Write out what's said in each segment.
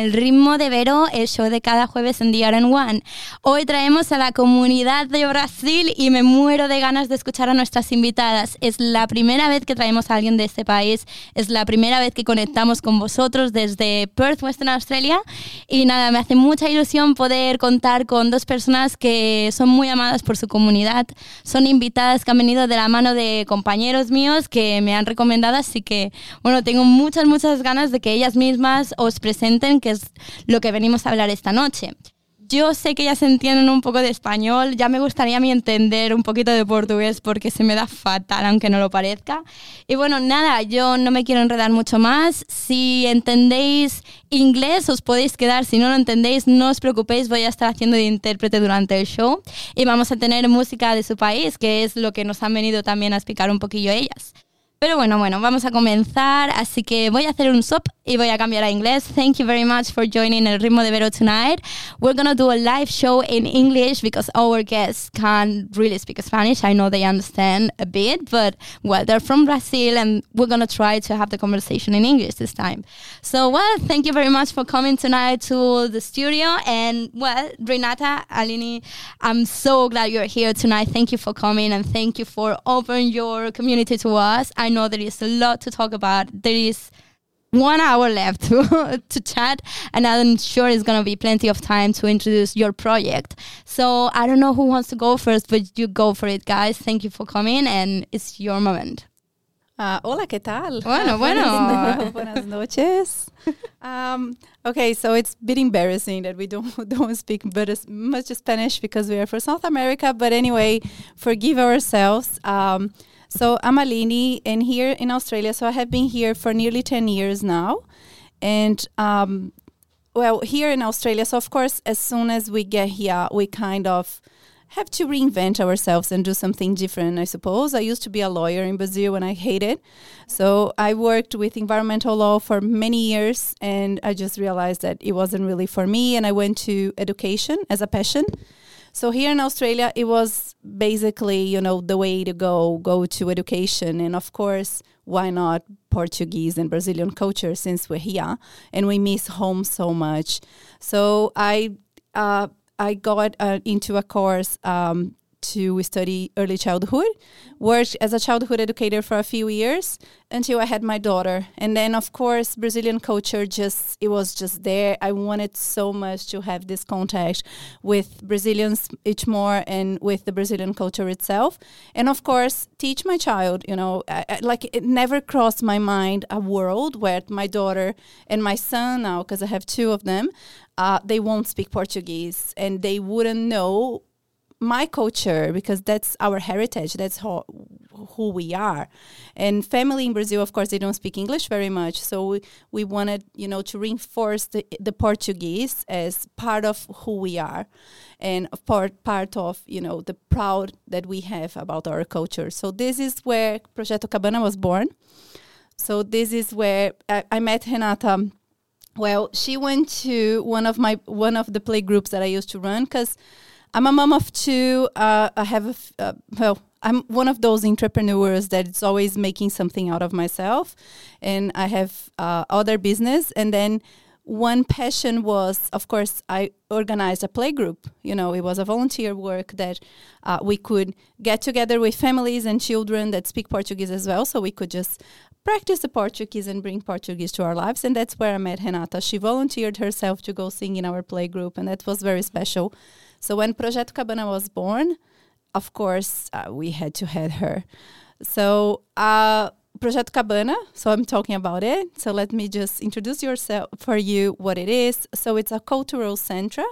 El ritmo de Vero, el show de cada jueves en The One. Hoy traemos a la comunidad de Brasil y me muero de ganas de escuchar a nuestras invitadas. Es la primera vez que traemos a alguien de este país, es la primera vez que conectamos con vosotros desde Perth, Western Australia. Y nada, me hace mucha ilusión poder contar con dos personas que son muy amadas por su comunidad. Son invitadas que han venido de la mano de compañeros míos que me han recomendado, así que bueno, tengo muchas, muchas ganas de que ellas mismas os presenten, que lo que venimos a hablar esta noche. Yo sé que ya se entienden un poco de español, ya me gustaría a entender un poquito de portugués porque se me da fatal, aunque no lo parezca. Y bueno, nada, yo no me quiero enredar mucho más. Si entendéis inglés, os podéis quedar. Si no lo entendéis, no os preocupéis, voy a estar haciendo de intérprete durante el show. Y vamos a tener música de su país, que es lo que nos han venido también a explicar un poquillo ellas. Pero bueno, bueno, vamos a comenzar, así que voy a hacer un stop y voy a cambiar a inglés. Thank you very much for joining El Ritmo de Vero tonight. We're gonna do a live show in English because our guests can't really speak Spanish. I know they understand a bit, but well, they're from Brazil and we're gonna try to have the conversation in English this time. So, well, thank you very much for coming tonight to the studio. And well, Renata, Aline, I'm so glad you're here tonight. Thank you for coming and thank you for opening your community to us. I know there is a lot to talk about. There is one hour left to, to chat, and I'm sure it's going to be plenty of time to introduce your project. So I don't know who wants to go first, but you go for it, guys. Thank you for coming, and it's your moment. Uh, hola, ¿qué tal? Bueno, bueno. Buenas noches. Um, okay, so it's a bit embarrassing that we don't don't speak much Spanish because we are from South America. But anyway, forgive ourselves. Um, so I'm Aline, and here in Australia, so I have been here for nearly 10 years now. And um, well, here in Australia, so of course, as soon as we get here, we kind of have to reinvent ourselves and do something different, I suppose. I used to be a lawyer in Brazil and I hate it. So I worked with environmental law for many years and I just realized that it wasn't really for me. And I went to education as a passion. So here in Australia, it was basically, you know, the way to go, go to education. And of course, why not Portuguese and Brazilian culture since we're here and we miss home so much. So I, uh, I got uh, into a course um, to study early childhood, worked as a childhood educator for a few years until I had my daughter. And then, of course, Brazilian culture just, it was just there. I wanted so much to have this contact with Brazilians each more and with the Brazilian culture itself. And of course, teach my child, you know, I, I, like it never crossed my mind a world where my daughter and my son now, because I have two of them, uh, they won't speak Portuguese and they wouldn't know my culture because that's our heritage that's who we are. And family in brazil of course they don't speak english very much so we, we wanted you know to reinforce the, the portuguese as part of who we are and part, part of you know the proud that we have about our culture. So this is where projeto cabana was born. So this is where I, I met renata. Well she went to one of my one of the play groups that i used to run because I'm a mom of two. Uh, I have, a, uh, well, I'm one of those entrepreneurs that is always making something out of myself. And I have uh, other business. And then one passion was, of course, I organized a play group. You know, it was a volunteer work that uh, we could get together with families and children that speak Portuguese as well. So we could just practice the Portuguese and bring Portuguese to our lives. And that's where I met Renata. She volunteered herself to go sing in our play group. And that was very special. So when Projeto Cabana was born, of course, uh, we had to have her. So uh, Projeto Cabana, so I'm talking about it. So let me just introduce yourself for you what it is. So it's a cultural center.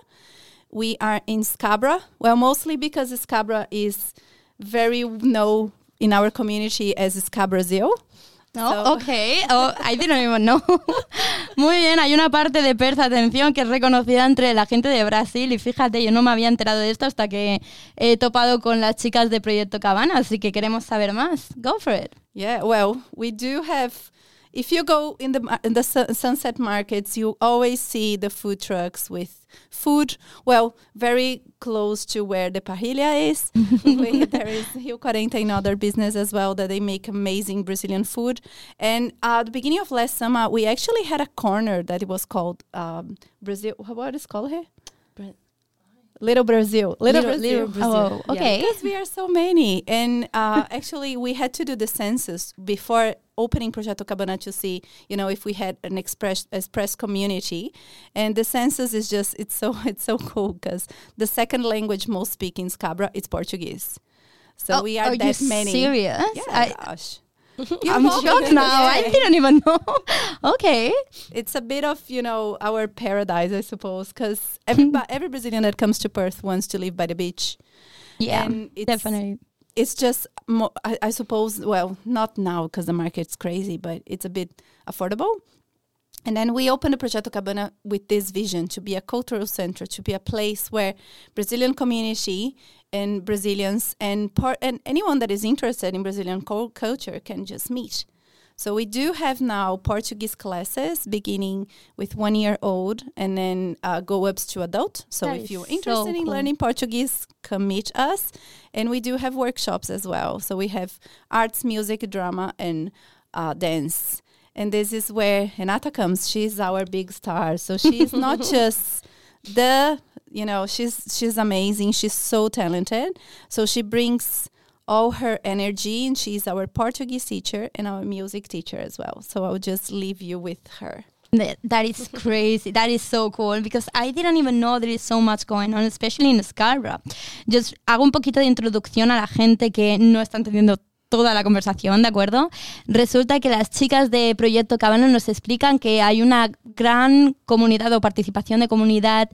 We are in Scabra. Well, mostly because Scabra is very known in our community as Scabrazil. No, ok. Oh, I didn't even know. Muy bien, hay una parte de Perth, atención, que es reconocida entre la gente de Brasil. Y fíjate, yo no me había enterado de esto hasta que he topado con las chicas de Proyecto Cabana, así que queremos saber más. Go for it. Yeah, well, we do have if you go in the in the su- sunset markets, you always see the food trucks with food. Well, very close to where the parrilla is. There is Rio 40 another business as well that they make amazing Brazilian food. And at the beginning of last summer, we actually had a corner that it was called um, Brazil. What is it called here? Little Brazil. Little, Little- Brazil. Little Brazil. Oh, okay. Because we are so many. And uh, actually, we had to do the census before opening Projeto Cabana to see, you know, if we had an express express community. And the census is just, it's so it's so cool because the second language most speaking in Scabra is Portuguese. So Oh, we are, are you that many. serious? Yeah, I, gosh. I'm shocked now. I didn't even know. okay. It's a bit of, you know, our paradise, I suppose, because every, every Brazilian that comes to Perth wants to live by the beach. Yeah, And it's- definitely. it's just mo- I, I suppose well not now because the market's crazy but it's a bit affordable and then we opened the Projeto Cabana with this vision to be a cultural center to be a place where Brazilian community and Brazilians and part and anyone that is interested in Brazilian cul- culture can just meet so we do have now Portuguese classes beginning with one year old and then uh, go up to adult. So That if you're so interested in cool. learning Portuguese, come meet us. And we do have workshops as well. So we have arts, music, drama, and uh, dance. And this is where Renata comes. She's our big star. So she's not just the, you know, she's she's amazing. She's so talented. So she brings all her energy and she's our Portuguese teacher and our music teacher as well. So I'll just leave you with her. Th- That is crazy. That is so cool because I didn't even know there is so much going on, especially in Scarborough. Just hago un poquito de introducción a la gente que no está entendiendo toda la conversación, ¿de acuerdo? Resulta que las chicas de Proyecto Cabana nos explican que hay una gran comunidad o participación de comunidad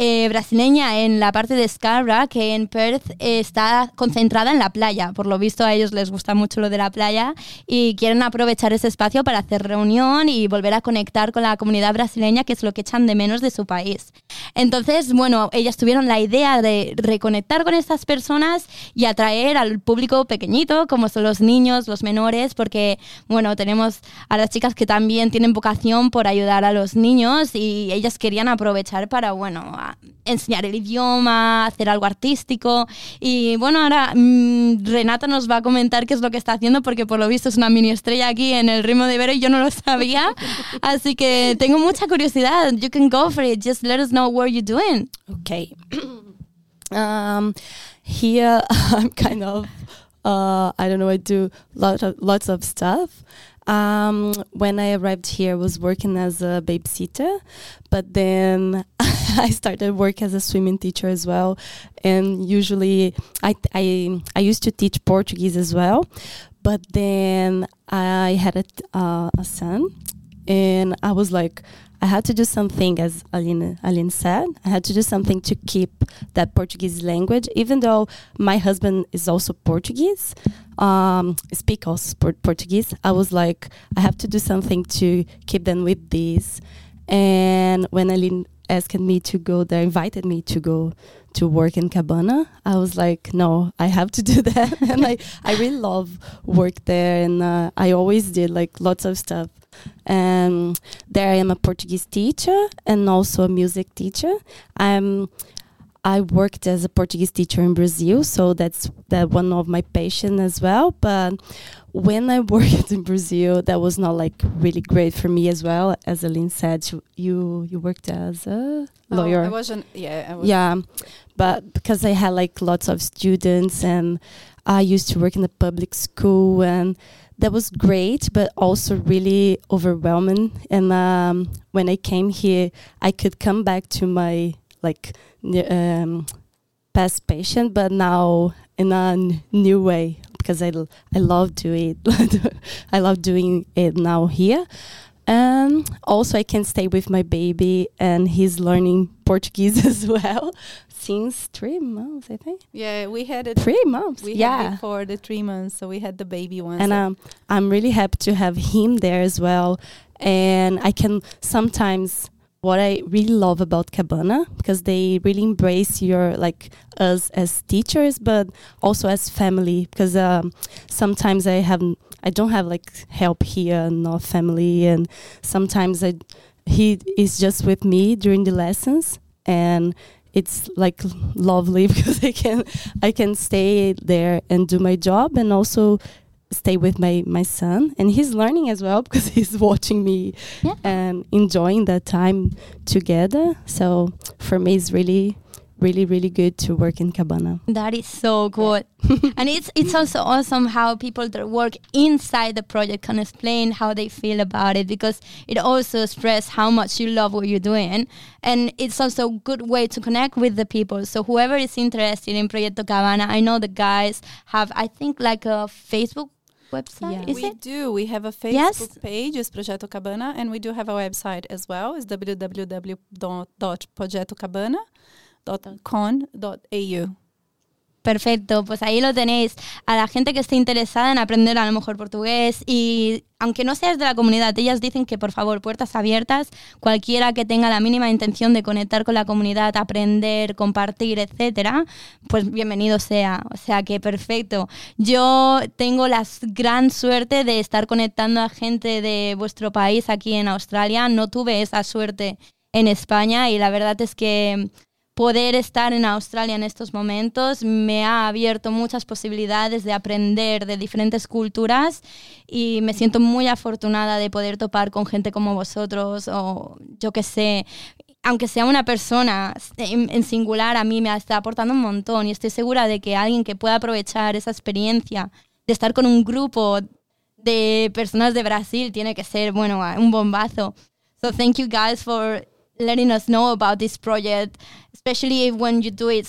eh, brasileña en la parte de Scarborough, que en Perth eh, está concentrada en la playa. Por lo visto a ellos les gusta mucho lo de la playa y quieren aprovechar ese espacio para hacer reunión y volver a conectar con la comunidad brasileña, que es lo que echan de menos de su país. Entonces, bueno, ellas tuvieron la idea de reconectar con estas personas y atraer al público pequeñito, como son los niños, los menores, porque, bueno, tenemos a las chicas que también tienen vocación por ayudar a los niños y ellas querían aprovechar para, bueno, a enseñar el idioma, hacer algo artístico. Y bueno, ahora mm, Renata nos va a comentar qué es lo que está haciendo, porque por lo visto es una mini estrella aquí en el ritmo de Ibero y yo no lo sabía. Así que tengo mucha curiosidad. You can go for it. Just let us know what you're doing. Okay. um, here I'm kind of uh, I don't know. I do lot of lots of stuff. Um, when I arrived here, I was working as a babysitter, but then I started work as a swimming teacher as well. And usually, I I I used to teach Portuguese as well, but then I had a, uh, a son, and I was like, I had to do something, as Aline, Aline said, I had to do something to keep that Portuguese language, even though my husband is also Portuguese, um, speak also Portuguese. I was like, I have to do something to keep them with this. And when Aline asked me to go there, invited me to go to work in Cabana, I was like, no, I have to do that. and I, I really love work there, and uh, I always did like lots of stuff. And there I am a Portuguese teacher and also a music teacher. I'm I worked as a Portuguese teacher in Brazil, so that's that one of my passion as well. But when I worked in Brazil, that was not like really great for me as well. As Aline said, you you, you worked as a lawyer. Oh, I wasn't, yeah. I was Yeah, but because I had like lots of students and I used to work in a public school and that was great, but also really overwhelming. And um, when I came here, I could come back to my like um, past patient, but now in a new way because I, I love doing it. I love doing it now here. And also, I can stay with my baby, and he's learning Portuguese as well since three months, I think. Yeah, we had it. Three months, We had yeah. before the three months, so we had the baby once. And um, I'm really happy to have him there as well. And I can sometimes what I really love about Cabana because they really embrace your like us as teachers, but also as family. Because um, sometimes I have I I don't have like help here, no family, and sometimes I he is just with me during the lessons, and it's like lovely because I can I can stay there and do my job and also stay with my my son and he's learning as well because he's watching me Yeah. and enjoying that time together so for me it's really really really good to work in cabana That is so good. and it's it's also awesome how people that work inside the project can explain how they feel about it because it also expresses how much you love what you're doing. And it's also a good way to connect with the people. So whoever is interested in Proyecto Cabana, I know the guys have I think like a Facebook website, Yeah. is we it? do. We have a Yes. Facebook page, it's Projeto Cabana, and we do have a website as well. It's Perfecto, pues ahí lo tenéis. A la gente que esté interesada en aprender a lo mejor portugués y aunque no seas de la comunidad, ellas dicen que por favor, puertas abiertas, cualquiera que tenga la mínima intención de conectar con la comunidad, aprender, compartir, etcétera, pues bienvenido sea. O sea que perfecto. Yo tengo la gran suerte de estar conectando a gente de vuestro país aquí en Australia. No tuve esa suerte en España y la verdad es que poder estar en Australia en estos momentos me ha abierto muchas posibilidades de aprender de diferentes culturas y me siento muy afortunada de poder topar con gente como vosotros o yo que sé, aunque sea una persona en, en singular, a mí me está aportando un montón y estoy segura de que alguien que pueda aprovechar esa experiencia de estar con un grupo de personas de Brasil tiene que ser, bueno, un bombazo. So thank you guys for letting us know about this project, especially when you do it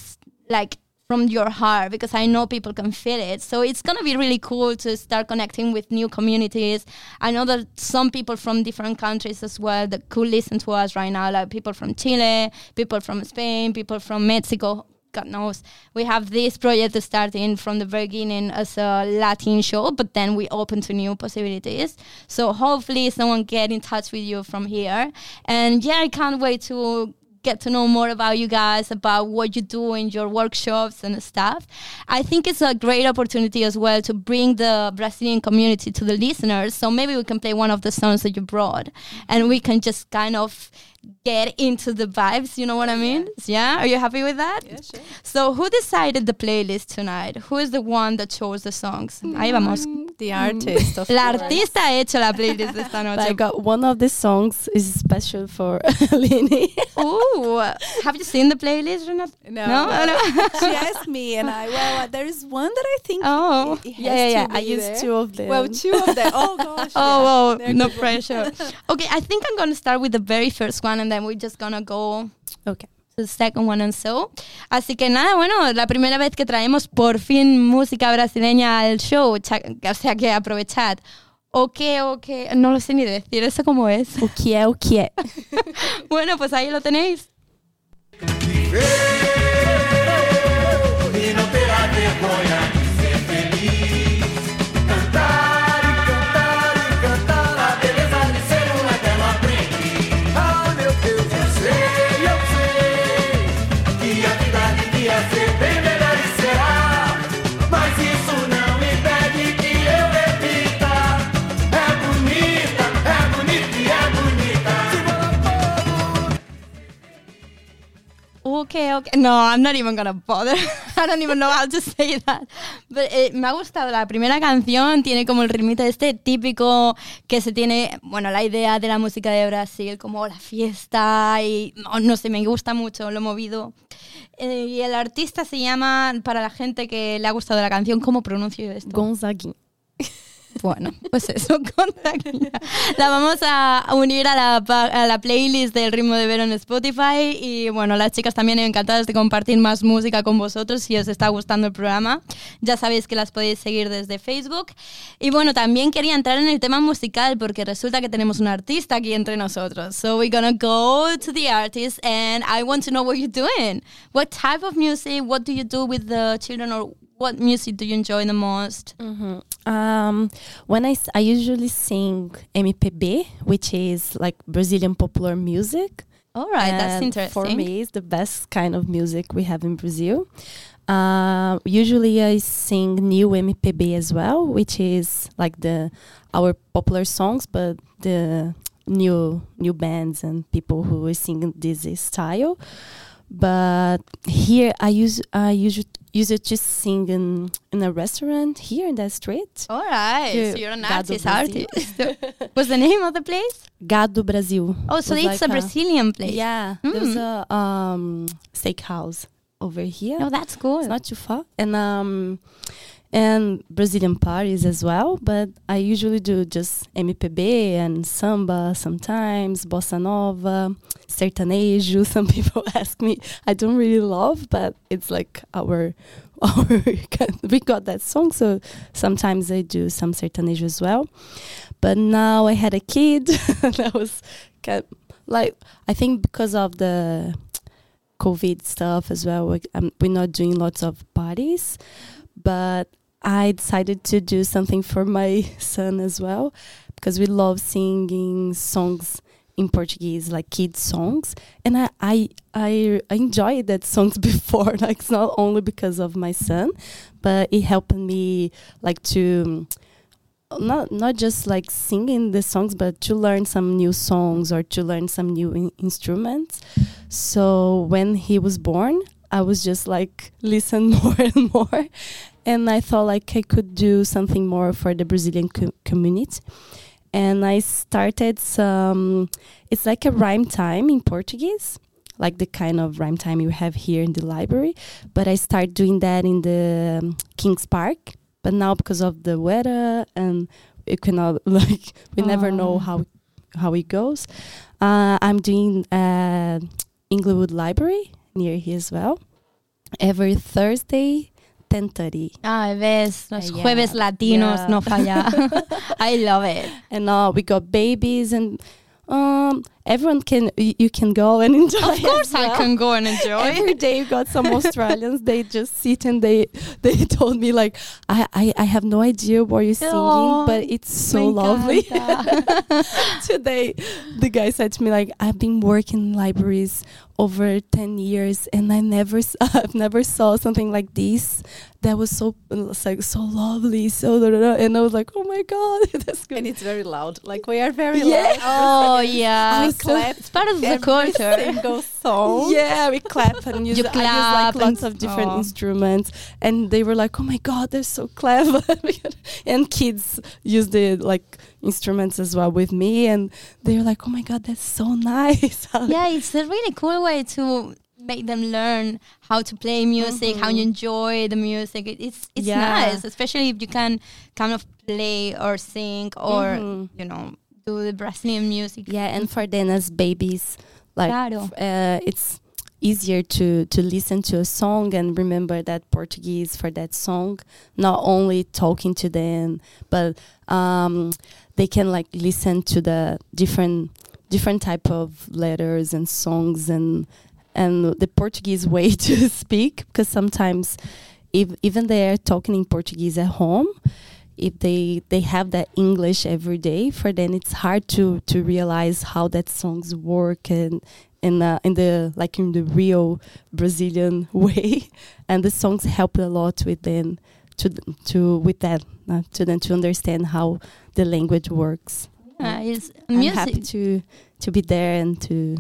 like from your heart, because I know people can feel it. So it's gonna be really cool to start connecting with new communities. I know that some people from different countries as well that could listen to us right now, like people from Chile, people from Spain, people from Mexico. God knows. We have this project starting from the beginning as a Latin show, but then we open to new possibilities. So hopefully someone get in touch with you from here. And yeah, I can't wait to get to know more about you guys, about what you do in your workshops and stuff. I think it's a great opportunity as well to bring the Brazilian community to the listeners. So maybe we can play one of the songs that you brought and we can just kind of get into the vibes, you know what I mean? Yeah, are you happy with that? Yeah, sure. So who decided the playlist tonight? Who is the one that chose the songs? Ahí vamos. The artist, of La course. artista ha hecho la playlist de esta noche. I got one of the songs is special for Lini. Ooh, have you seen the playlist, Renata? No, No, no. she asked me, and I well, uh, there is one that I think. Oh. it, it has yeah, yeah, yeah. to I used there. two of them. Well, two of them. Oh gosh. Oh, yeah. well, no pressure. okay, I think I'm gonna start with the very first one, and then we're just gonna go okay. to the second one and so. Así que nada, bueno, la primera vez que traemos por fin música brasileña al show, o sea que aprovechad. Ok, ok, no lo sé ni decir, ¿eso cómo es? O que é o que é. bueno, pues ahí lo tenéis. Ok. No, I'm not even gonna bother. I don't even know how to say that. But, eh, me ha gustado la primera canción, tiene como el ritmito este típico que se tiene, bueno, la idea de la música de Brasil, como la fiesta y no, sé, me gusta mucho, lo movido. Eh, y el artista se llama, para la gente que le ha gustado la canción, ¿cómo pronuncio esto? Gonzaguinha. Bueno, pues eso, Gonzaguinha. La vamos a unir a la, a la playlist del ritmo de Vero en Spotify y bueno, las chicas también encantadas de compartir más música con vosotros si os está gustando el programa. Ya sabéis que las podéis seguir desde Facebook. Y bueno, también quería entrar en el tema musical porque resulta que tenemos un artista aquí entre nosotros. So we're gonna go to the artist and I want to know what you're doing. What type of music, what do you do with the children or what music do you enjoy the most? Mhm. Um, when I, s- I usually sing MPB, which is like Brazilian popular music. All right, that's interesting. For me, it's the best kind of music we have in Brazil. Uh, usually I sing new MPB as well, which is like the our popular songs, but the new new bands and people who are singing this style. But here I use I use use it just sing in, in a restaurant here in that street. All right. So you're an Gado artist, Brasil. artist. What's the name of the place? Gado Brasil. Oh, so it's like a Brazilian place. Yeah, there's a um, steakhouse over here. Oh, that's cool. It's not too far. And um and Brazilian parties as well, but I usually do just MPB and samba sometimes, bossa nova, sertanejo. Some people ask me, I don't really love, but it's like our our we got that song, so sometimes I do some sertanejo as well. But now I had a kid, that was kind like I think because of the COVID stuff as well. We, um, we're not doing lots of parties, but I decided to do something for my son as well because we love singing songs in Portuguese, like kids songs, and I I I, enjoyed that songs before. Like it's not only because of my son, but it helped me like to not not just like singing the songs, but to learn some new songs or to learn some new in- instruments. So when he was born, I was just like listen more and more, and I thought like I could do something more for the Brazilian co- community. And I started some. It's like a rhyme time in Portuguese, like the kind of rhyme time you have here in the library. But I started doing that in the um, Kings Park. But now because of the weather and we cannot like we never know Oh. how how it goes. Uh, I'm doing uh, Inglewood Library near here as well. Every Thursday, ten thirty, Ah, ves, los yeah. jueves latinos, Yeah. no falla. I love it. and uh, we got babies and um, everyone can you can go and enjoy. Of course, as I can go and enjoy. Every day we got some Australians. They just sit and they they told me like I I, I have no idea what you're singing, Oh, but it's so lovely. Today, the guy said to me like I've been working in libraries over ten years and I never s- I've never saw something like this that was so it's like so lovely so da, da, da. and I was like oh my god that's good And it's very loud. Like we are very Yeah. loud. oh, yeah. We clap It's part of the every culture. Song. Yeah, we clap and use, You I use like lots of different oh. instruments, and they were like, "Oh my god, they're so clever!" and kids use the like instruments as well with me, and they're like, "Oh my god, that's so nice!" yeah, it's a really cool way to make them learn how to play music, how you enjoy the music. It, it's it's Yeah. nice, especially if you can kind of play or sing or Mhm. you know do the Brazilian music. yeah, and for them as babies, like Claro. uh, it's easier to to listen to a song and remember that Portuguese for that song, not only talking to them, but um, they can like listen to the different different type of letters and songs and and the Portuguese way to speak because sometimes if even they're talking in Portuguese at home if they they have that English every day for them it's hard to to realize how that songs work and in uh, in the like in the real Brazilian way. And the songs help a lot with them to to with that uh, to them to understand how the language works. It's I'm happy to to be there and to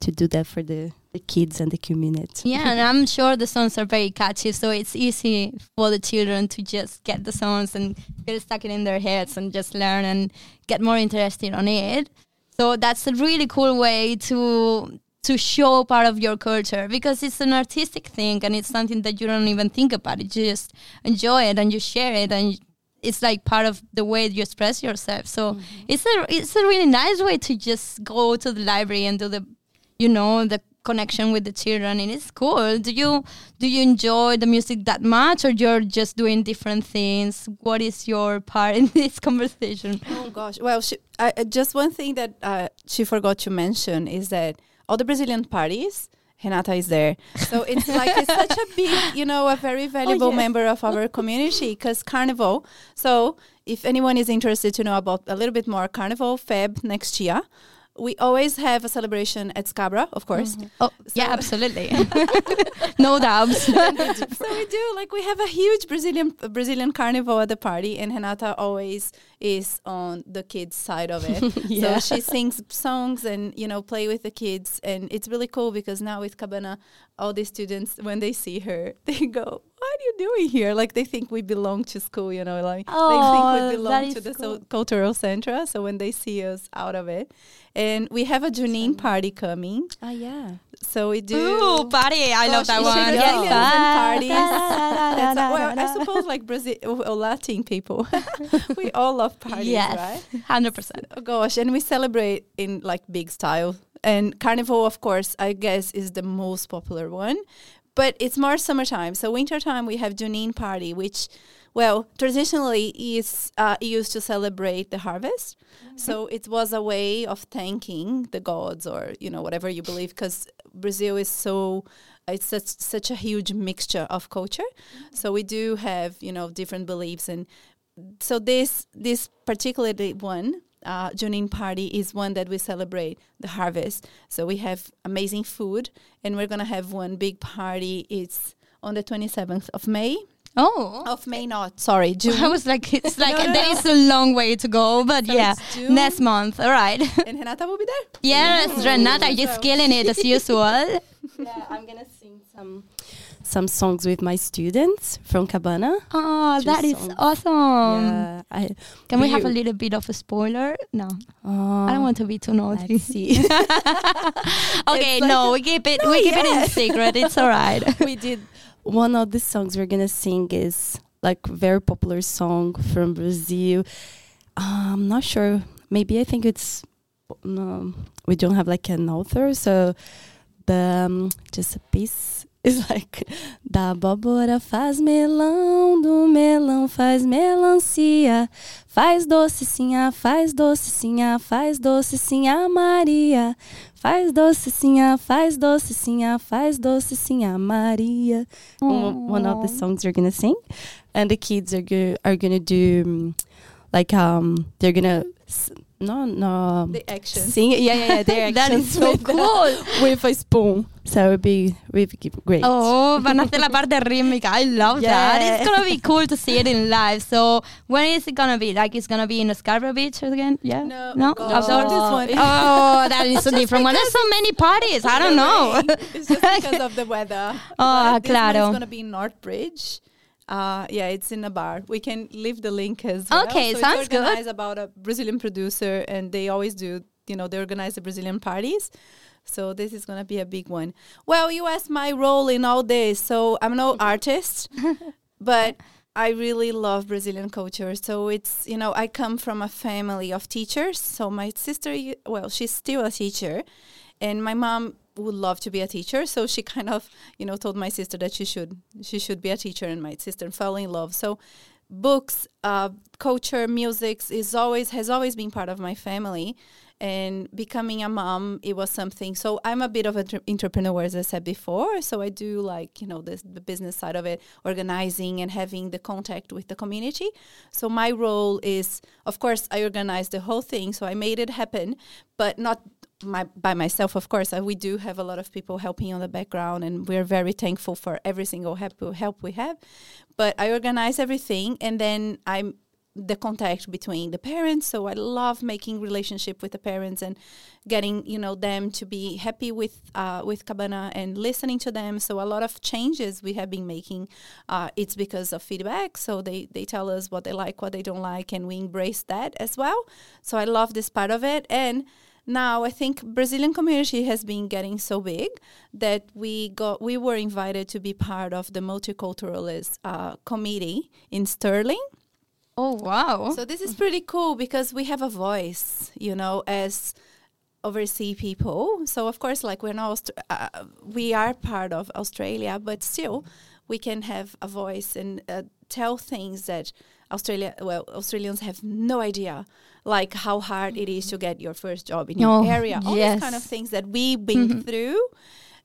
to do that for the the kids and the community Yeah, and I'm sure the songs are very catchy, so it's easy for the children to just get the songs and get stuck it in their heads and just learn and get more interested on it. So that's a really cool way to to show part of your culture because it's an artistic thing and it's something that you don't even think about. You just enjoy it and you share it and it's like part of the way you express yourself. So mm-hmm. it's a it's a really nice way to just go to the library and do the you know the connection with the children and it's cool do you do you enjoy the music that much or you're just doing different things what is your part in this conversation Oh gosh. Well, she, I, just one thing that uh, she forgot to mention is that all the Brazilian parties, Renata is there. So it's like it's such a big, you know, a very valuable yes. member of our community because Carnival. So if anyone is interested to know about a little bit more Carnival Feb next year, we always have a celebration at Scabra, of course. Mm-hmm. Oh, yeah, absolutely. no doubts. so we do like we have a huge Brazilian Brazilian carnival at the party, and Renata always is on the kids' side of it. Yeah. So she sings songs and you know play with the kids, and it's really cool because now with Cabana, all the students when they see her, they go, "What are you doing here?" Like they think we belong to school, you know, like Oh, they think we belong to the cool. so- cultural center. So when they see us out of it, and we have a Junine party coming, Ah, yeah. so we do. Ooh, party. I love that Gosh, one. And parties. Da, da, da, well, I suppose like Brazil or Latin people, we all love parties, Yes, right? hundred percent. Oh gosh, and we celebrate in like big style. And Carnival, of course, I guess is the most popular one, but it's more summertime. So wintertime we have Junine party, which, well, traditionally it's uh, used to celebrate the harvest. So it was a way of thanking the gods, or you know whatever you believe, because Brazil is so. It's such, such a huge mixture of culture. So we do have, you know, different beliefs and so this this particular one uh, Junine party is one that we celebrate the harvest. So we have amazing food, and we're gonna have one big party. It's on the twenty seventh of May. Oh. Of May, not sorry, June. I was like, it's like No, no, there no. is a long way to go, but So yeah, next month. All right. and Renata will be there. yes, Renata, you're So- killing it as usual. Yeah, I'm gonna sing some some songs with my students from Cabana. Oh, Two that is songs. awesome. yeah, I Can we have a little bit of a spoiler? No, uh, I don't want to be too naughty. Let's see. okay, like no, we keep it. No, we keep it in secret. It's all right. we did one of the songs we're gonna sing is like very popular song from Brazil. Uh, I'm not sure. Maybe I think it's no. We don't have like an author, so the um, just a piece is like da abóbora faz melão, do melão faz melancia, faz doce sim, a faz doce sim, a faz doce sim, a Maria. Faz doce sim, a faz doce sim, a faz doce sim, a Maria. One one of the songs you're gonna sing, and the kids are go- are gonna do like um they're gonna no no The action. sing it. Yeah, yeah, yeah. Their That is actions so with, cool. with a spoon. So it would be really great. Oh, van a hacer la parte rítmica. I love that. Yeah. It's gonna be cool to see it in live. So when is it gonna be? Like it's gonna be in Scarborough Beach again? Yeah. No, No. gosh, Outdoors? this oh. one. Oh, that is a different one. There's so many parties. I don't know. it's just because of the weather. Oh, But this claro. is going to be in Northbridge. Uh, yeah, it's in a bar. We can leave the link as well. Okay, so sounds it's good. about a Brazilian producer, and they always do. You know, they organize the Brazilian parties. So this is going to be a big one. Well, you asked my role in all this. So I'm no artist, but I really love Brazilian culture. So it's, you know, I come from a family of teachers. So my sister, well, she's still a teacher, and my mom would love to be a teacher. So she kind of, you know, told my sister that she should she should be a teacher, and my sister fell in love. So books, uh, culture, music is always has always been part of my family. And becoming a mom, it was something. So I'm a bit of an entre- entrepreneur, as I said before. So I do like you know the the business side of it, organizing and having the contact with the community. So my role is, of course, I organized the whole thing. So I made it happen, but not my, by myself, of course. Uh, we do have a lot of people helping on the background, and we're very thankful for every single help, help we have. But I organize everything, and then I'm the contact between the parents. So I love making relationship with the parents and getting you know them to be happy with uh, with Cabana and listening to them. So a lot of changes we have been making, uh, it's because of feedback. So they they tell us what they like, what they don't like, and we embrace that as well. So I love this part of it and now I think Brazilian community has been getting so big that we got we were invited to be part of the multiculturalist uh, committee in Stirling. Oh wow. So this is pretty cool because we have a voice, you know, as overseas people. So of course, like we're not uh, we are part of Australia, but still, we can have a voice and uh, tell things that Australia, well, Australians have no idea, like how hard it is to get your first job in Oh, your area. All these kind of things that we've been mm-hmm. through.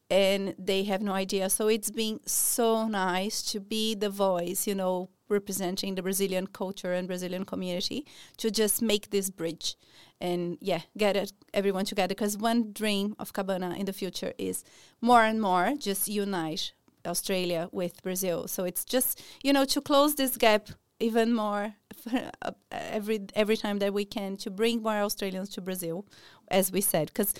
And they have no idea. So it's been so nice to be the voice, you know, representing the Brazilian culture and Brazilian community to just make this bridge and yeah, get it, everyone together. Because one dream of Cabana in the future is more and more just unite Australia with Brazil. So it's just you know to close this gap even more uh, every every time that we can to bring more Australians to Brazil, as we said, because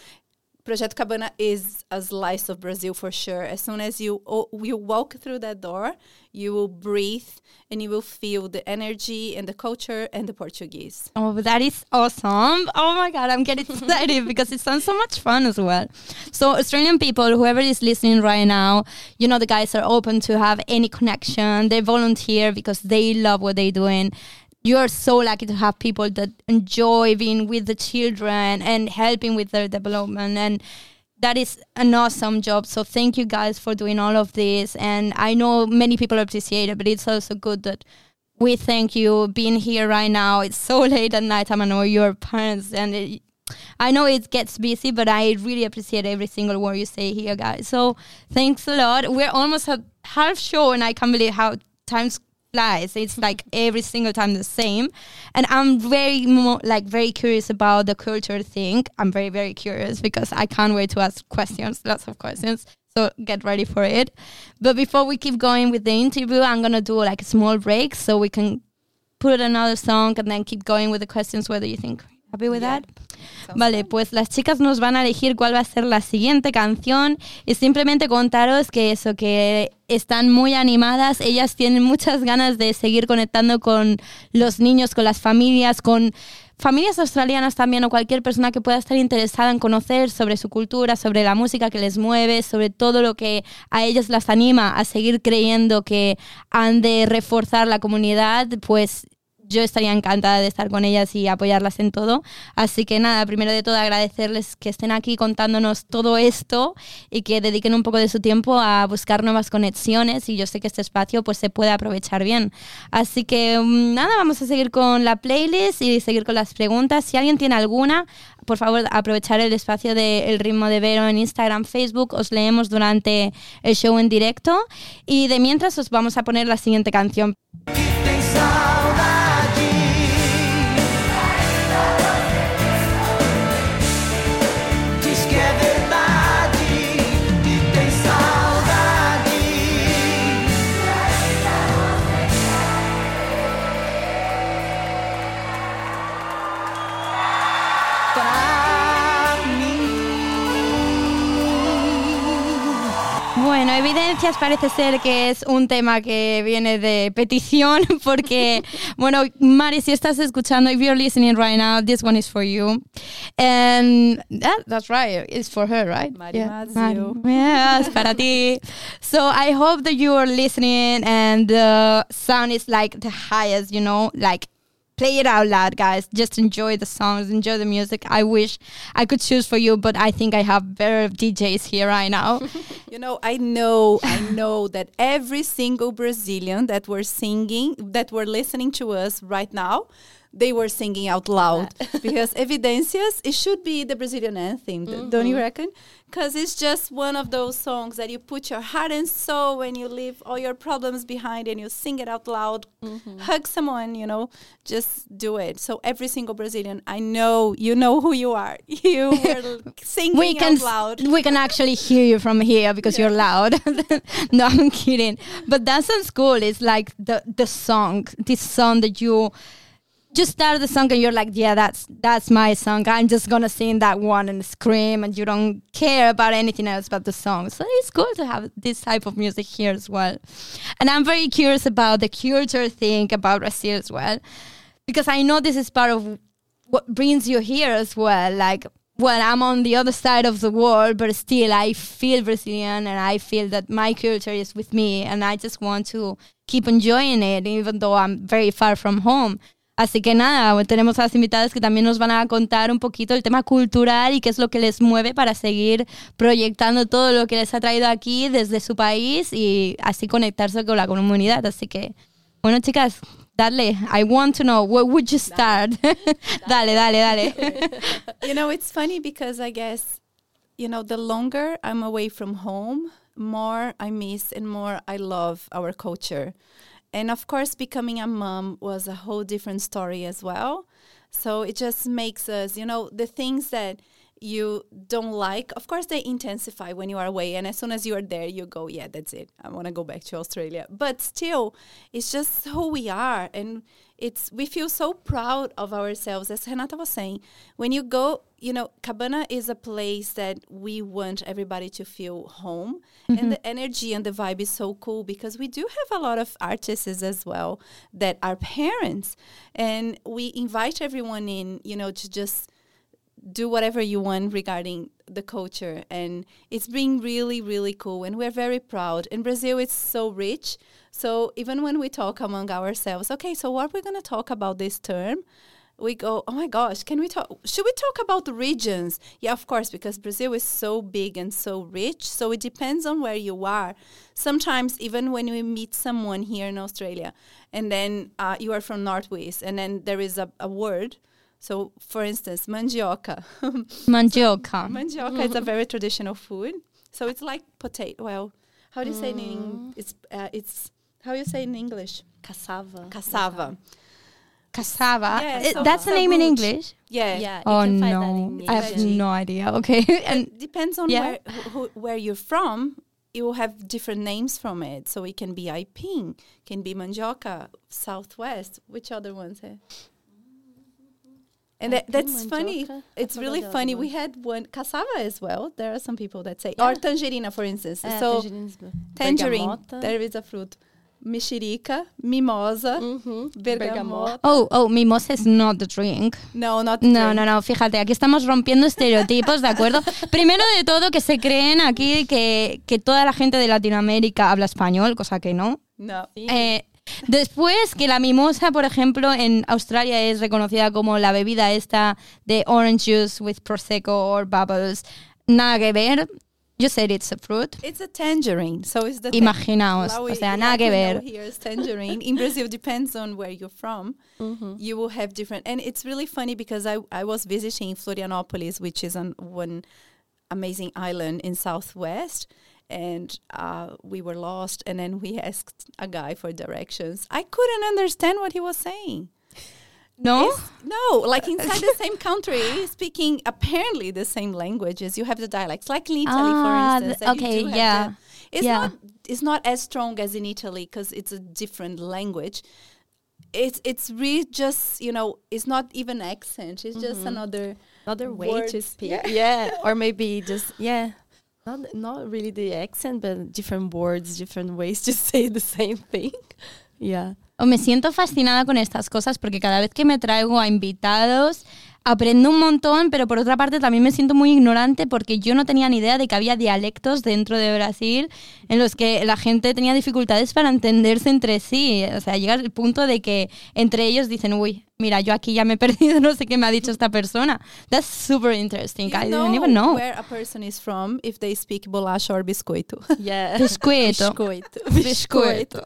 Projeto Cabana is a slice of Brazil for sure. As soon as you you walk through that door, you will breathe and you will feel the energy and the culture and the Portuguese. Oh, that is awesome. Oh my God, I'm getting excited because it sounds so much fun as well. So, Australian people, whoever is listening right now, you know, the guys are open to have any connection. They volunteer because they love what they're doing. You are so lucky to have people that enjoy being with the children and helping with their development. And that is an awesome job. So, thank you guys for doing all of this. And I know many people appreciate it, but it's also good that we thank you being here right now. It's so late at night. I know your parents, and it, I know it gets busy, but I really appreciate every single word you say here, guys. So thanks a lot. We're almost at half show, and I can't believe how times flies. It's like every single time the same, and I'm very like very curious about the culture thing. I'm very very curious because I can't wait to ask questions, lots of questions. So get ready for it. But before we keep going with the interview, I'm gonna do like a small break so we can put another song and then keep going with the questions. Do you think? Happy with Yeah. that? Vale, pues las chicas nos van a elegir cuál va a ser la siguiente canción y simplemente contaros que eso, que están muy animadas, ellas tienen muchas ganas de seguir conectando con los niños, con las familias, con familias australianas también o cualquier persona que pueda estar interesada en conocer sobre su cultura, sobre la música que les mueve, sobre todo lo que a ellas las anima a seguir creyendo que han de reforzar la comunidad, pues yo estaría encantada de estar con ellas y apoyarlas en todo. Así que nada, primero de todo agradecerles que estén aquí contándonos todo esto y que dediquen un poco de su tiempo a buscar nuevas conexiones y yo sé que este espacio pues se puede aprovechar bien. Así que mm, nada, vamos a seguir con la playlist y seguir con las preguntas. Si alguien tiene alguna, por favor aprovechar el espacio del ritmo de Vero en Instagram, Facebook, os leemos durante el show en directo y de mientras os vamos a poner la siguiente canción. Evidencias parece ser que es un tema que viene de petición porque, bueno, Mari, si estás escuchando, if you're listening right now, this one is for you. And that, that's right, it's for her, right? Mari Yeah. Mari. Yes, para ti. So I hope that you are listening and the sound is like the highest, you know, like play it out loud guys. Just enjoy the songs enjoy the music. I wish i could choose for you but i think i have better djs here right now. You know, I know, I know that every single Brazilian that were singing, that were listening to us right now, they were singing out loud because Evidências, it should be the Brazilian anthem, th- don't you mm-hmm. reckon? Because it's just one of those songs that you put your heart and soul when you leave all your problems behind and you sing it out loud, mm-hmm. hug someone, you know, just do it. So every single Brazilian, I know, you know who you are. You were singing we can out loud. we can actually hear you from here because you're loud no i'm kidding but that sounds cool it's like the the song this song that you just start the song and you're like yeah that's that's my song i'm just gonna sing that one and scream and you don't care about anything else but the song so it's cool to have this type of music here as well and i'm very curious about the culture thing about brazil as well because i know this is part of what brings you here as well. Like, well, I'm on the other side of the world, but still I feel Brazilian and I feel that my culture is with me and I just want to keep enjoying it, even though I'm very far from home. Así que nada, tenemos a las invitadas que también nos van a contar un poquito el tema cultural y qué es lo que les mueve para seguir proyectando todo lo que les ha traído aquí desde su país y así conectarse con la comunidad. Así que, bueno, chicas, dale. I want to know, where would you start? dale, dale, dale. you know, it's funny because I guess, you know, the longer I'm away from home, more I miss and more I love our culture. And of course, becoming a mom was a whole different story as well. So it just makes us, you know, the things that you don't like, of course, they intensify when you are away. And as soon as you are there, you go, yeah, that's it. I want to go back to Australia. But still, it's just who we are. And it's we feel so proud of ourselves. As Renata was saying, when you go, you know, Cabana is a place that we want everybody to feel home. And mm-hmm. the energy and the vibe is so cool because we do have a lot of artists as well that are parents. And we invite everyone in, you know, to just do whatever you want regarding the culture. And it's been really really cool. And we're very proud. In brazil it's so rich. So even when we talk among ourselves okay so what we're going to talk about this term? We go oh my gosh can we talk should we talk about the regions? Yeah of course because brazil is so big and so rich. So it depends on where you are. Sometimes even when we meet someone here in australia and then uh, you are from northwest and then there is a, a word so, for instance, mandioca. Mandioca. mandioca is a very traditional food. So it's like potato. Well, how do you say it in it's uh, it's how you say in English? Cassava. Cassava. Cassava. Yeah, Eh, so- That's the so name in. English? Yeah. Yeah. you Oh can find that no. in I have no idea. Okay. and It depends on Yeah. where who, who- where you're from. You will have different names from it. So it can be Aipim, can be mandioca, Southwest. Which other ones? eh? And that, that's funny. It's really funny. We had one cassava as well. There are some people that say, Yeah. or tangerina, for instance. É, so tangerine, bergamota. there is a fruit. Mexerica, mimosa, Uhum. bergamota. Oh, oh, mimosa is not the drink. No, not the No, drink. no, no, fíjate, aquí estamos rompiendo estereotipos, ¿de acuerdo? Primero de todo, que se creen aquí que, que toda la gente de Latinoamérica habla español, cosa que no. No. Eh, después, que la mimosa, por ejemplo, en Australia es reconocida como la bebida esta de orange juice with prosecco or bubbles. Nada que ver. You said it's a fruit. It's a tangerine, so it's the Imaginaos, o sea, nada que ver. Here is tangerine. In Brazil, depends on where you're from. You will have different, and it's really funny because I I was visiting Florianopolis, which is on one amazing island in southwest, and uh, we were lost, and then we asked a guy for directions. I couldn't understand what he was saying. ¿No? It's- no, like inside the same country, speaking apparently the same languages. You have the dialects, like in Italy, Ah, for instance. okay, yeah. the- it's Yeah. not. It's not as strong as in Italy because it's a different language. It's it's really just you know it's not even accent. It's just another. Another way Words, to speak. yeah. Yeah. or maybe just yeah. Not not really the accent, but different words, different ways to say the same thing. Yeah. O me siento fascinada con estas cosas porque cada vez que me traigo a invitados aprendo un montón, pero por otra parte también me siento muy ignorante porque yo no tenía ni idea de que había dialectos dentro de Brasil en los que la gente tenía dificultades para entenderse entre sí. O sea, llega el punto de que entre ellos dicen, uy, mira, yo aquí ya me he perdido, no sé qué me ha dicho esta persona. That's super interesting. You I know didn't even know. where a person is from if they speak bolacha or biscoito. Yeah. Biscoito. Biscoito. Biscoito.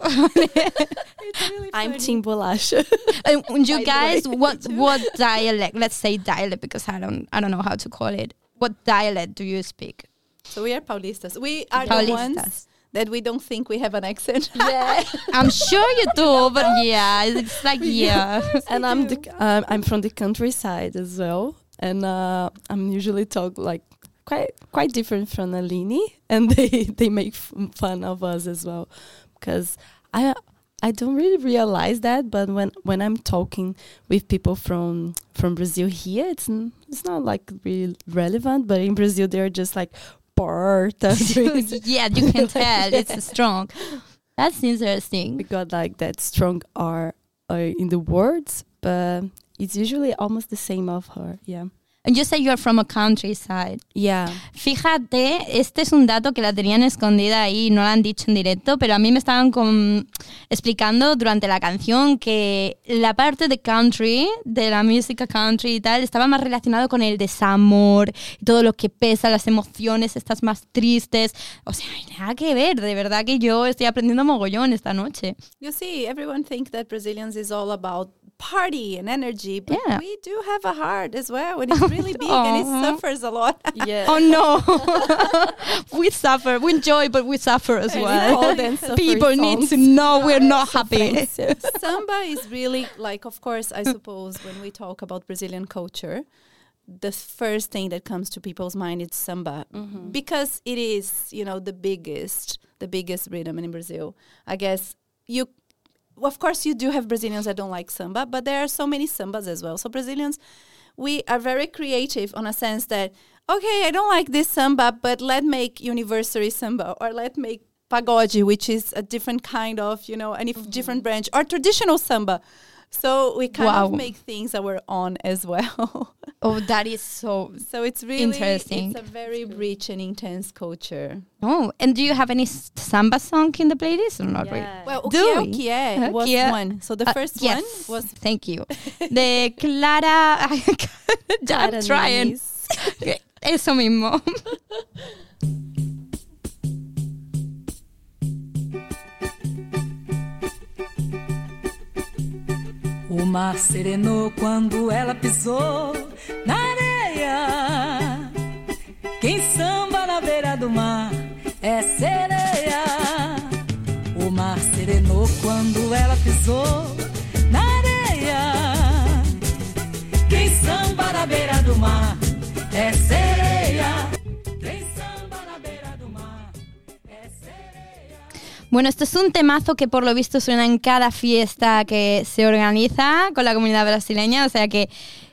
it's really I'm. Team Bolacha. Uh, you guys, what what dialect? Let's say dialect because I don't I don't know how to call it. What dialect do you speak? So we are Paulistas. We are the ones. That we don't think we have an accent. yeah. I'm sure you do, but yeah, it's like yeah. and I'm the um, I'm from the countryside as well, and uh, I'm usually talk like quite quite different from Aline, and they they make f- fun of us as well, because I I don't really realize that, but when when I'm talking with people from from Brazil here, it's n- it's not like really relevant, but in Brazil they're just like part yeah, you can tell it's strong. That's interesting. we got like that strong R uh, in the words, but it's usually almost the same of her. Yeah. And you say you're from a countryside. Yeah. Fíjate, este es un dato que la tenían escondida ahí, no lo han dicho en directo, pero a mí me estaban con- explicando durante la canción que la parte de country, de la música country y tal, estaba más relacionado con el desamor, todo lo que pesa, las emociones, estas más tristes. O sea, nada que ver, de verdad que yo estoy aprendiendo mogollón esta noche. You see, everyone thinks that Brazilians is all about party and energy, but Yeah. we do have a heart as well, and it's really big and it suffers a lot. Yeah. Oh no, we suffer. We enjoy, but we suffer as It's well. called and suffer People need to songs. know we're not happy. Samba is really like, of course, I suppose when we talk about Brazilian culture, the first thing that comes to people's mind is samba Mm-hmm. because it is, you know, the biggest, the biggest rhythm in Brazil. I guess you, of course, you do have Brazilians that don't like samba, but there are so many sambas as well. So Brazilians, we are very creative on a sense that okay, I don't like this samba, but let make universary samba or let make pagode, which is a different kind of, you know, and if Mm-hmm. different branch or traditional samba. So we kind Wow. of make things our own as well. Oh, that is so. so it's really Interesting. It's a very rich and intense culture. Oh, and do you have any samba song in the playlist or not really? Yeah. Well, Do Ukie we? Ukie was Ukie. one. So the Uh, first yes. one was Thank you. The Clara. I'm Clara trying. Nunes. Eso mismo. Mar serenou quando ela pisou na areia. Quem samba na beira do mar é sereia. O mar serenou quando ela pisou na areia. Quem samba na beira do mar é sereia. Bueno, esto es un temazo que por lo visto suena en cada fiesta que se organiza con la comunidad brasileña. O sea que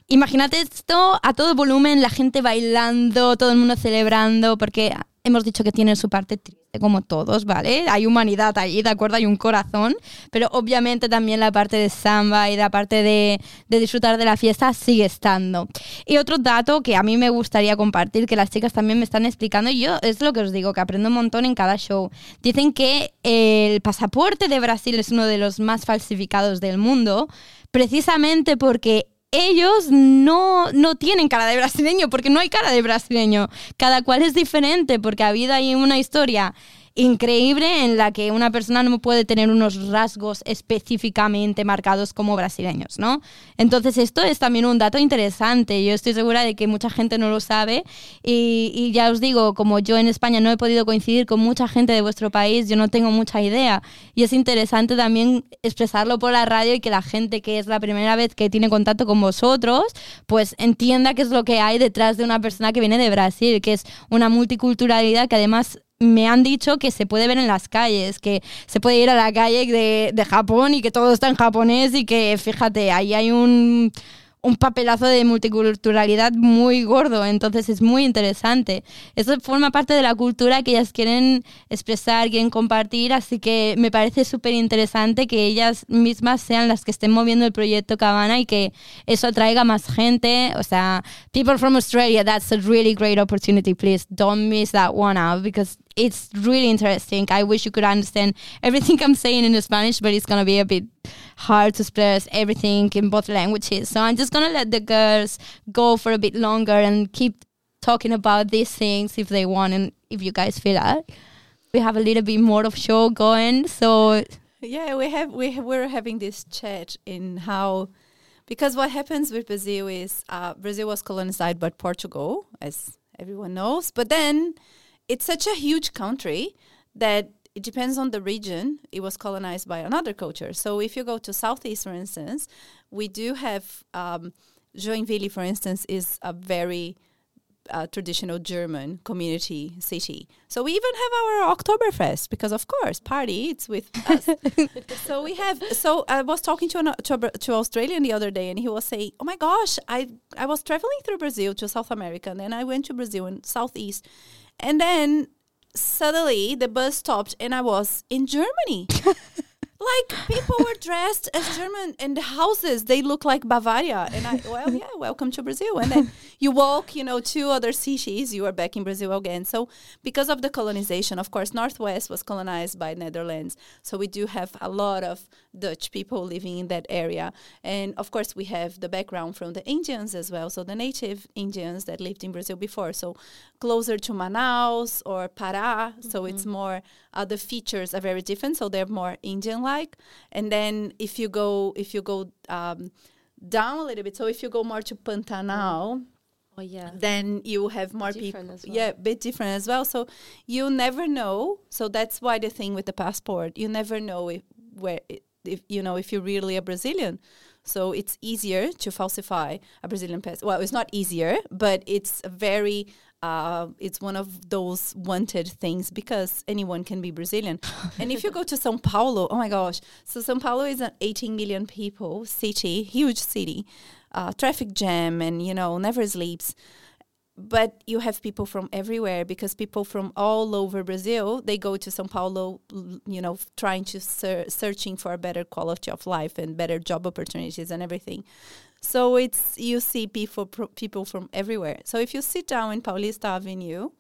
imagínate esto a todo volumen, la gente bailando, todo el mundo celebrando, porque hemos dicho que tiene su parte triste como todos, ¿vale? Hay humanidad allí, ¿de acuerdo? Hay un corazón, pero obviamente también la parte de samba y la parte de, de disfrutar de la fiesta sigue estando. Y otro dato que a mí me gustaría compartir, que las chicas también me están explicando, y yo es lo que os digo, que aprendo un montón en cada show. Dicen que el pasaporte de Brasil es uno de los más falsificados del mundo, precisamente porque ellos no, no tienen cara de brasileño, porque no hay cara de brasileño. Cada cual es diferente, porque ha habido ahí una historia increíble en la que una persona no puede tener unos rasgos específicamente marcados como brasileños, ¿no? Entonces esto es también un dato interesante. Yo estoy segura de que mucha gente no lo sabe y, y ya os digo, como yo en España no he podido coincidir con mucha gente de vuestro país, yo no tengo mucha idea. Y es interesante también expresarlo por la radio y que la gente que es la primera vez que tiene contacto con vosotros, pues entienda qué es lo que hay detrás de una persona que viene de Brasil, que es una multiculturalidad que además me han dicho que se puede ver en las calles, que se puede ir a la calle de, de Japón y que todo está en japonés y que, fíjate, ahí hay un, un papelazo de multiculturalidad muy gordo, entonces es muy interesante. Eso forma parte de la cultura que ellas quieren expresar, quieren compartir, así que me parece súper interesante que ellas mismas sean las que estén moviendo el proyecto Cabana y que eso atraiga más gente. O sea, people from Australia, that's a really great opportunity, please don't miss that one out because it's really interesting. I wish you could understand everything I'm saying in Spanish, but it's gonna be a bit hard to express everything in both languages. So I'm just gonna let the girls go for a bit longer and keep talking about these things if they want and if you guys feel it. We have a little bit more of show going, so Yeah, we have we we're having this chat in how because what happens with Brazil is uh, Brazil was colonized by Portugal, as everyone knows, but then it's such a huge country that it depends on the region. It was colonized by another culture. So if you go to southeast, for instance, we do have um, Joinville, for instance, is a very uh, traditional German community city. So we even have our Oktoberfest because, of course, party it's with us. so we have. So I was talking to an to, a to Australian the other day, and he was saying, "Oh my gosh, I I was traveling through Brazil to South America, and then I went to Brazil and Southeast, and then suddenly the bus stopped, and I was in Germany." like people were dressed as German and the houses. They look like Bavaria. And I well yeah welcome to Brazil. And then you walk you know two other cities you are back in Brazil again. So because of the colonization of course Northwest was colonized by Netherlands. So we do have a lot of Dutch people living in that area. And of course we have the background from the Indians as well. So the native Indians that lived in Brazil before. So closer to Manaus or Pará. So it's more uh, the features are very different. So they're more Indian like. And then if you go if you go um, down a little bit, so if you go more to Pantanal, Oh yeah. then you have more people. Different as well. Yeah, a bit different as well. So you never know. So that's why the thing with the passport, you never know if where if you know if you're really a Brazilian. So it's easier to falsify a Brazilian passport. Well, it's not easier, but it's very uh, it's one of those wanted things because anyone can be Brazilian. and if you go to São Paulo, oh my gosh! So São Paulo is an 18 million people city, huge city, uh, traffic jam, and you know never sleeps but you have people from everywhere because people from all over Brazil they go to São Paulo, you know, trying to ser- searching for a better quality of life and better job opportunities and everything. So it's you see people people from everywhere. So if you sit down in Paulista Avenue,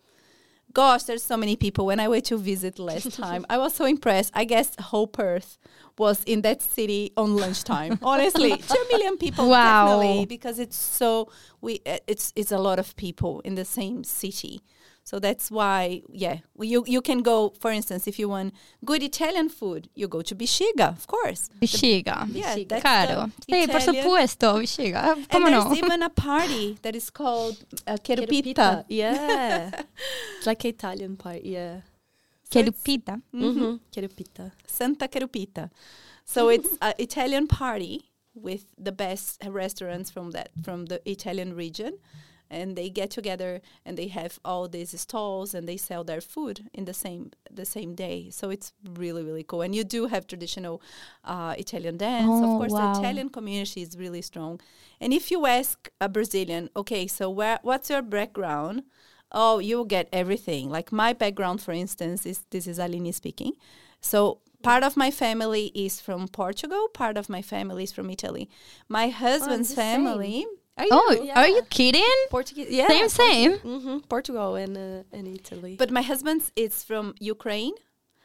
gosh, there's so many people. When I went to visit last time, I was so impressed. I guess whole Perth was in that city on lunchtime. Honestly, two million people Wow. definitely because it's so we uh, it's it's a lot of people in the same city. So that's why, yeah, well, you you can go. For instance, if you want good Italian food, you go to Bexiga, of course. Bexiga. Yeah, that's Claro. the Sí, por Italian- supuesto, Bexiga. And ¿Cómo there's no? even a party that is called uh, Achiropita. Achiropita. Yeah. it's like Italian party, Yeah. Achiropita. Mm-hmm. Achiropita. Santa Achiropita. So it's an Italian party with the best restaurants from that from the Italian region, and they get together and they have all these stalls and they sell their food in the same the same day. So it's really really cool. And you do have traditional uh, Italian dance. Oh, of course, wow. the Italian community is really strong. And if you ask a Brazilian, okay, so where what's your background? Oh, you'll get everything. Like my background, for instance, is this is Aline speaking. So part of my family is from Portugal, part of my family is from Italy. My husband's family. same. Family. Are you? Oh, are you kidding? Portuguese. Yeah. Same, same. Mm-hmm. Portugal and uh, and Italy. But my husband's is from Ukraine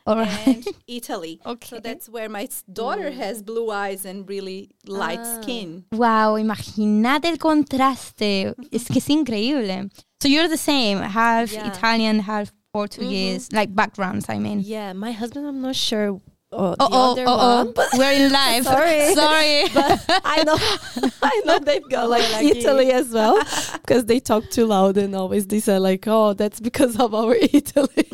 All right. and Italy. Okay. So that's where my s- daughter has blue eyes and really light Ah. skin. Wow, imagínate el contraste. Es que es increíble. So you're the same, half Yeah. Italian, half Portuguese, like backgrounds, I mean. yeah, my husband. I'm not sure. Uh, Oh, oh, oh, oh. We're in live. Sorry. Sorry. but I know, I know they've got like Italy as well because they talk too loud and always they say like, oh, that's because of our Italy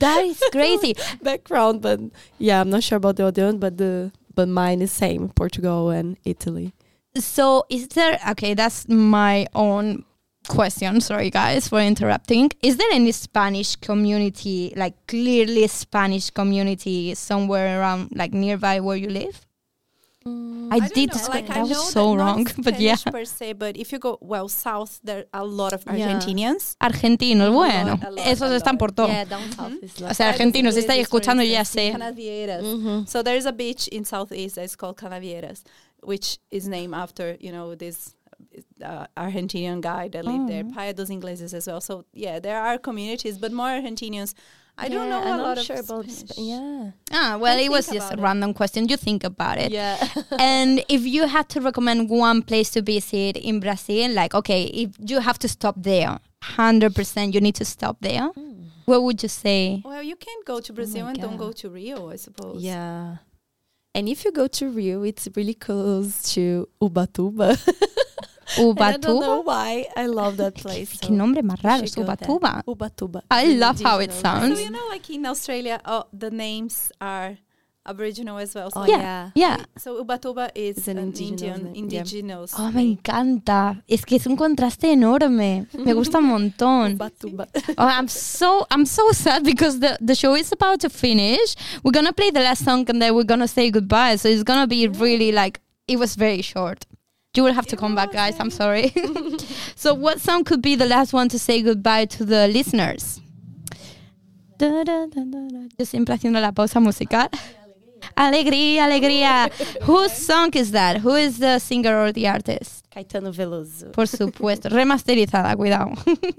that is crazy. background. But yeah, I'm not sure about the other one, but the but mine is same Portugal and Italy. So is there okay, that's my own question. Sorry guys for interrupting. Is there any Spanish community, like clearly Spanish community somewhere around like nearby where you live? I, don't did know, like that I was so that not wrong. But yeah. Per se, but if you go well south, there are a lot of Yeah. Argentinians. Argentinos, bueno. a lot, Esos están por todo. Yeah, down south is O like. sea, argentinos, si estáis Ingleses, for escuchando, ya instance, sé. Canasvieiras. Mhm. So there's a beach in southeast that's called Canasvieiras, which is named after you know this uh, Argentinian guy that lived there, Oh. Praia dos Ingleses as well. So yeah, there are communities, but more Argentinians. I don't know I'm a not lot of sure about Spanish. Sp- yeah. Ah, well, Don't it was just a about it. random question. You think about it. Yeah. and if you had to recommend one place to visit in Brazil, like, okay, if you have to stop there, 100% you need to stop there, what would you say? Well, you can't go to Brazil my and don't go to Rio, I suppose. Yeah. And if you go to Rio, it's really close to Ubatuba. And I don't know Ubatuba? why. I love that place. Qué so nombre más raro, you es should go there. Ubatuba. Ubatuba. I love how it sounds. So you know, like in Australia, oh, the names are Aboriginal as well. So Oh, Yeah. yeah. Yeah. So Ubatuba is It's an an, indigenous Indian, name, yeah. indigenous. Oh, me encanta. Es que es un contraste enorme. Me gusta un montón. Ubatuba. Oh, I'm so I'm so sad because the the show is about to finish. We're gonna play the last song and then we're gonna say goodbye. So it's gonna be really like it was very short. You will have to come back, guys. I'm sorry. so, what song could be the last one to say goodbye to the listeners? Yo siempre haciendo la pausa musical. Alegría, alegría. Whose song is that? Who is the singer or the artist? Caetano Veloso. Por supuesto, remasterizada, cuidado.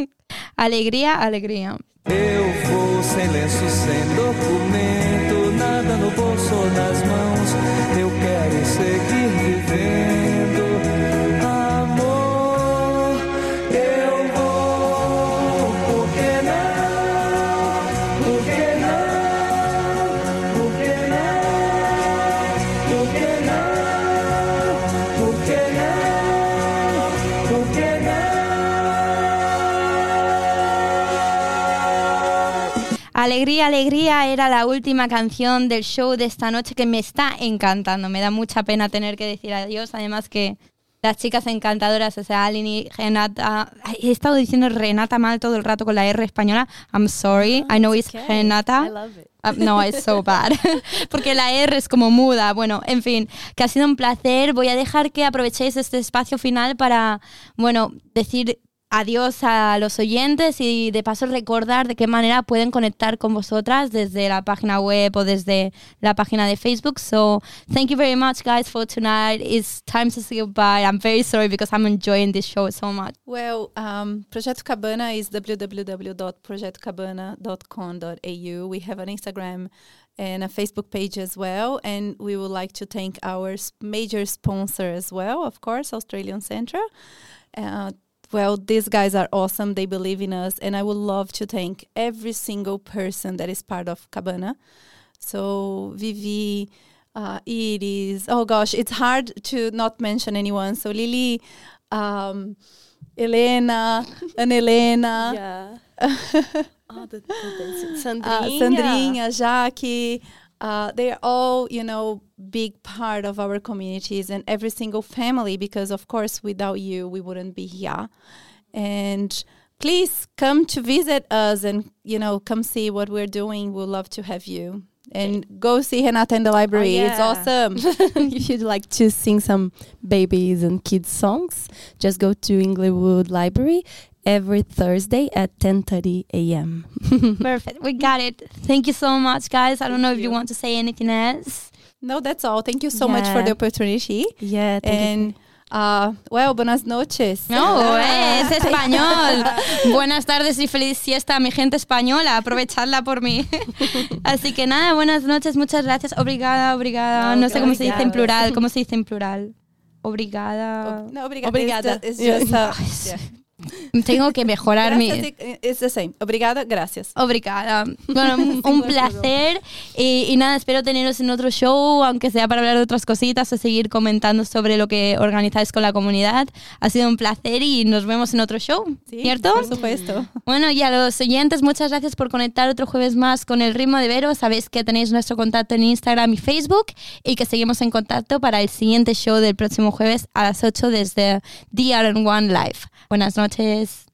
alegría, alegría. Eu vou sem lenço, sem documento, nada no bolso nas mãos. Eu quero seguir vivendo. Alegría, alegría era la última canción del show de esta noche que me está encantando. Me da mucha pena tener que decir adiós. Además que las chicas encantadoras, o sea, Aline y Renata. He estado diciendo Renata mal todo el rato con la R española. I'm sorry. I know it's Renata. I love it. Uh, no, it's so bad. Porque la R es como muda. Bueno, en fin, que ha sido un placer. Voy a dejar que aprovechéis este espacio final para, bueno, decir adiós a los oyentes y de paso recordar de qué manera pueden conectar con vosotras desde la página web o desde la página de Facebook. So, thank you very much, guys, for tonight. It's time to say goodbye. I'm very sorry because I'm enjoying this show so much. Well, um, Cabana is www.projetocabana.com.au. We have an Instagram and a Facebook page as well. And we would like to thank our major sponsor as well, of course, Australian Centra. Uh, well, these guys are awesome. They believe in us. And I would love to thank every single person that is part of Cabana. So, Vivi, uh, Iris, oh gosh, it's hard to not mention anyone. So, Lily, um, Elena, and Elena, Yeah. oh, the, the dancing. Sandrinha. uh, Sandrinha, Jaque, uh, they're all, you know, big part of our communities and every single family because, of course, without you, we wouldn't be here. And please come to visit us and, you know, come see what we're doing. We'd love to have you. And go see Renata in the library. Oh, it's yeah. awesome. if you'd like to sing some babies and kids songs, just go to Inglewood Library every Thursday at 10:30 a.m. Perfect. We got it. Thank you so much, guys. I don't Thank know if you you. want to say anything else. No, that's all. Thank you so much for Yeah. the opportunity. yeah, thank you. And, uh, well, buenas noches. No, eh, es español. Buenas tardes y feliz siesta a mi gente española. Aprovechadla por mí. Así que nada, buenas noches, muchas gracias. Obrigada, obrigada. No, No, sé cómo se dice en plural. ¿Cómo se dice en plural? Obrigada. No, obrigada. Obrigada. It's, ju- it's Yeah. just a, yeah. Tengo que mejorar mi... Gracias, it- it's the same. Obrigada, gracias. Obrigada. Bueno, un, un placer. Y, y nada, espero teneros en otro show, aunque sea para hablar de otras cositas o seguir comentando sobre lo que organizáis con la comunidad. Ha sido un placer y nos vemos en otro show, Sí, ¿cierto? Por supuesto. Bueno, y a los oyentes, muchas gracias por conectar otro jueves más con el ritmo de Vero. Sabéis que tenéis nuestro contacto en Instagram y Facebook y que seguimos en contacto para el siguiente show del próximo jueves a las 8 desde DRN1 Live. Buenas noches. artist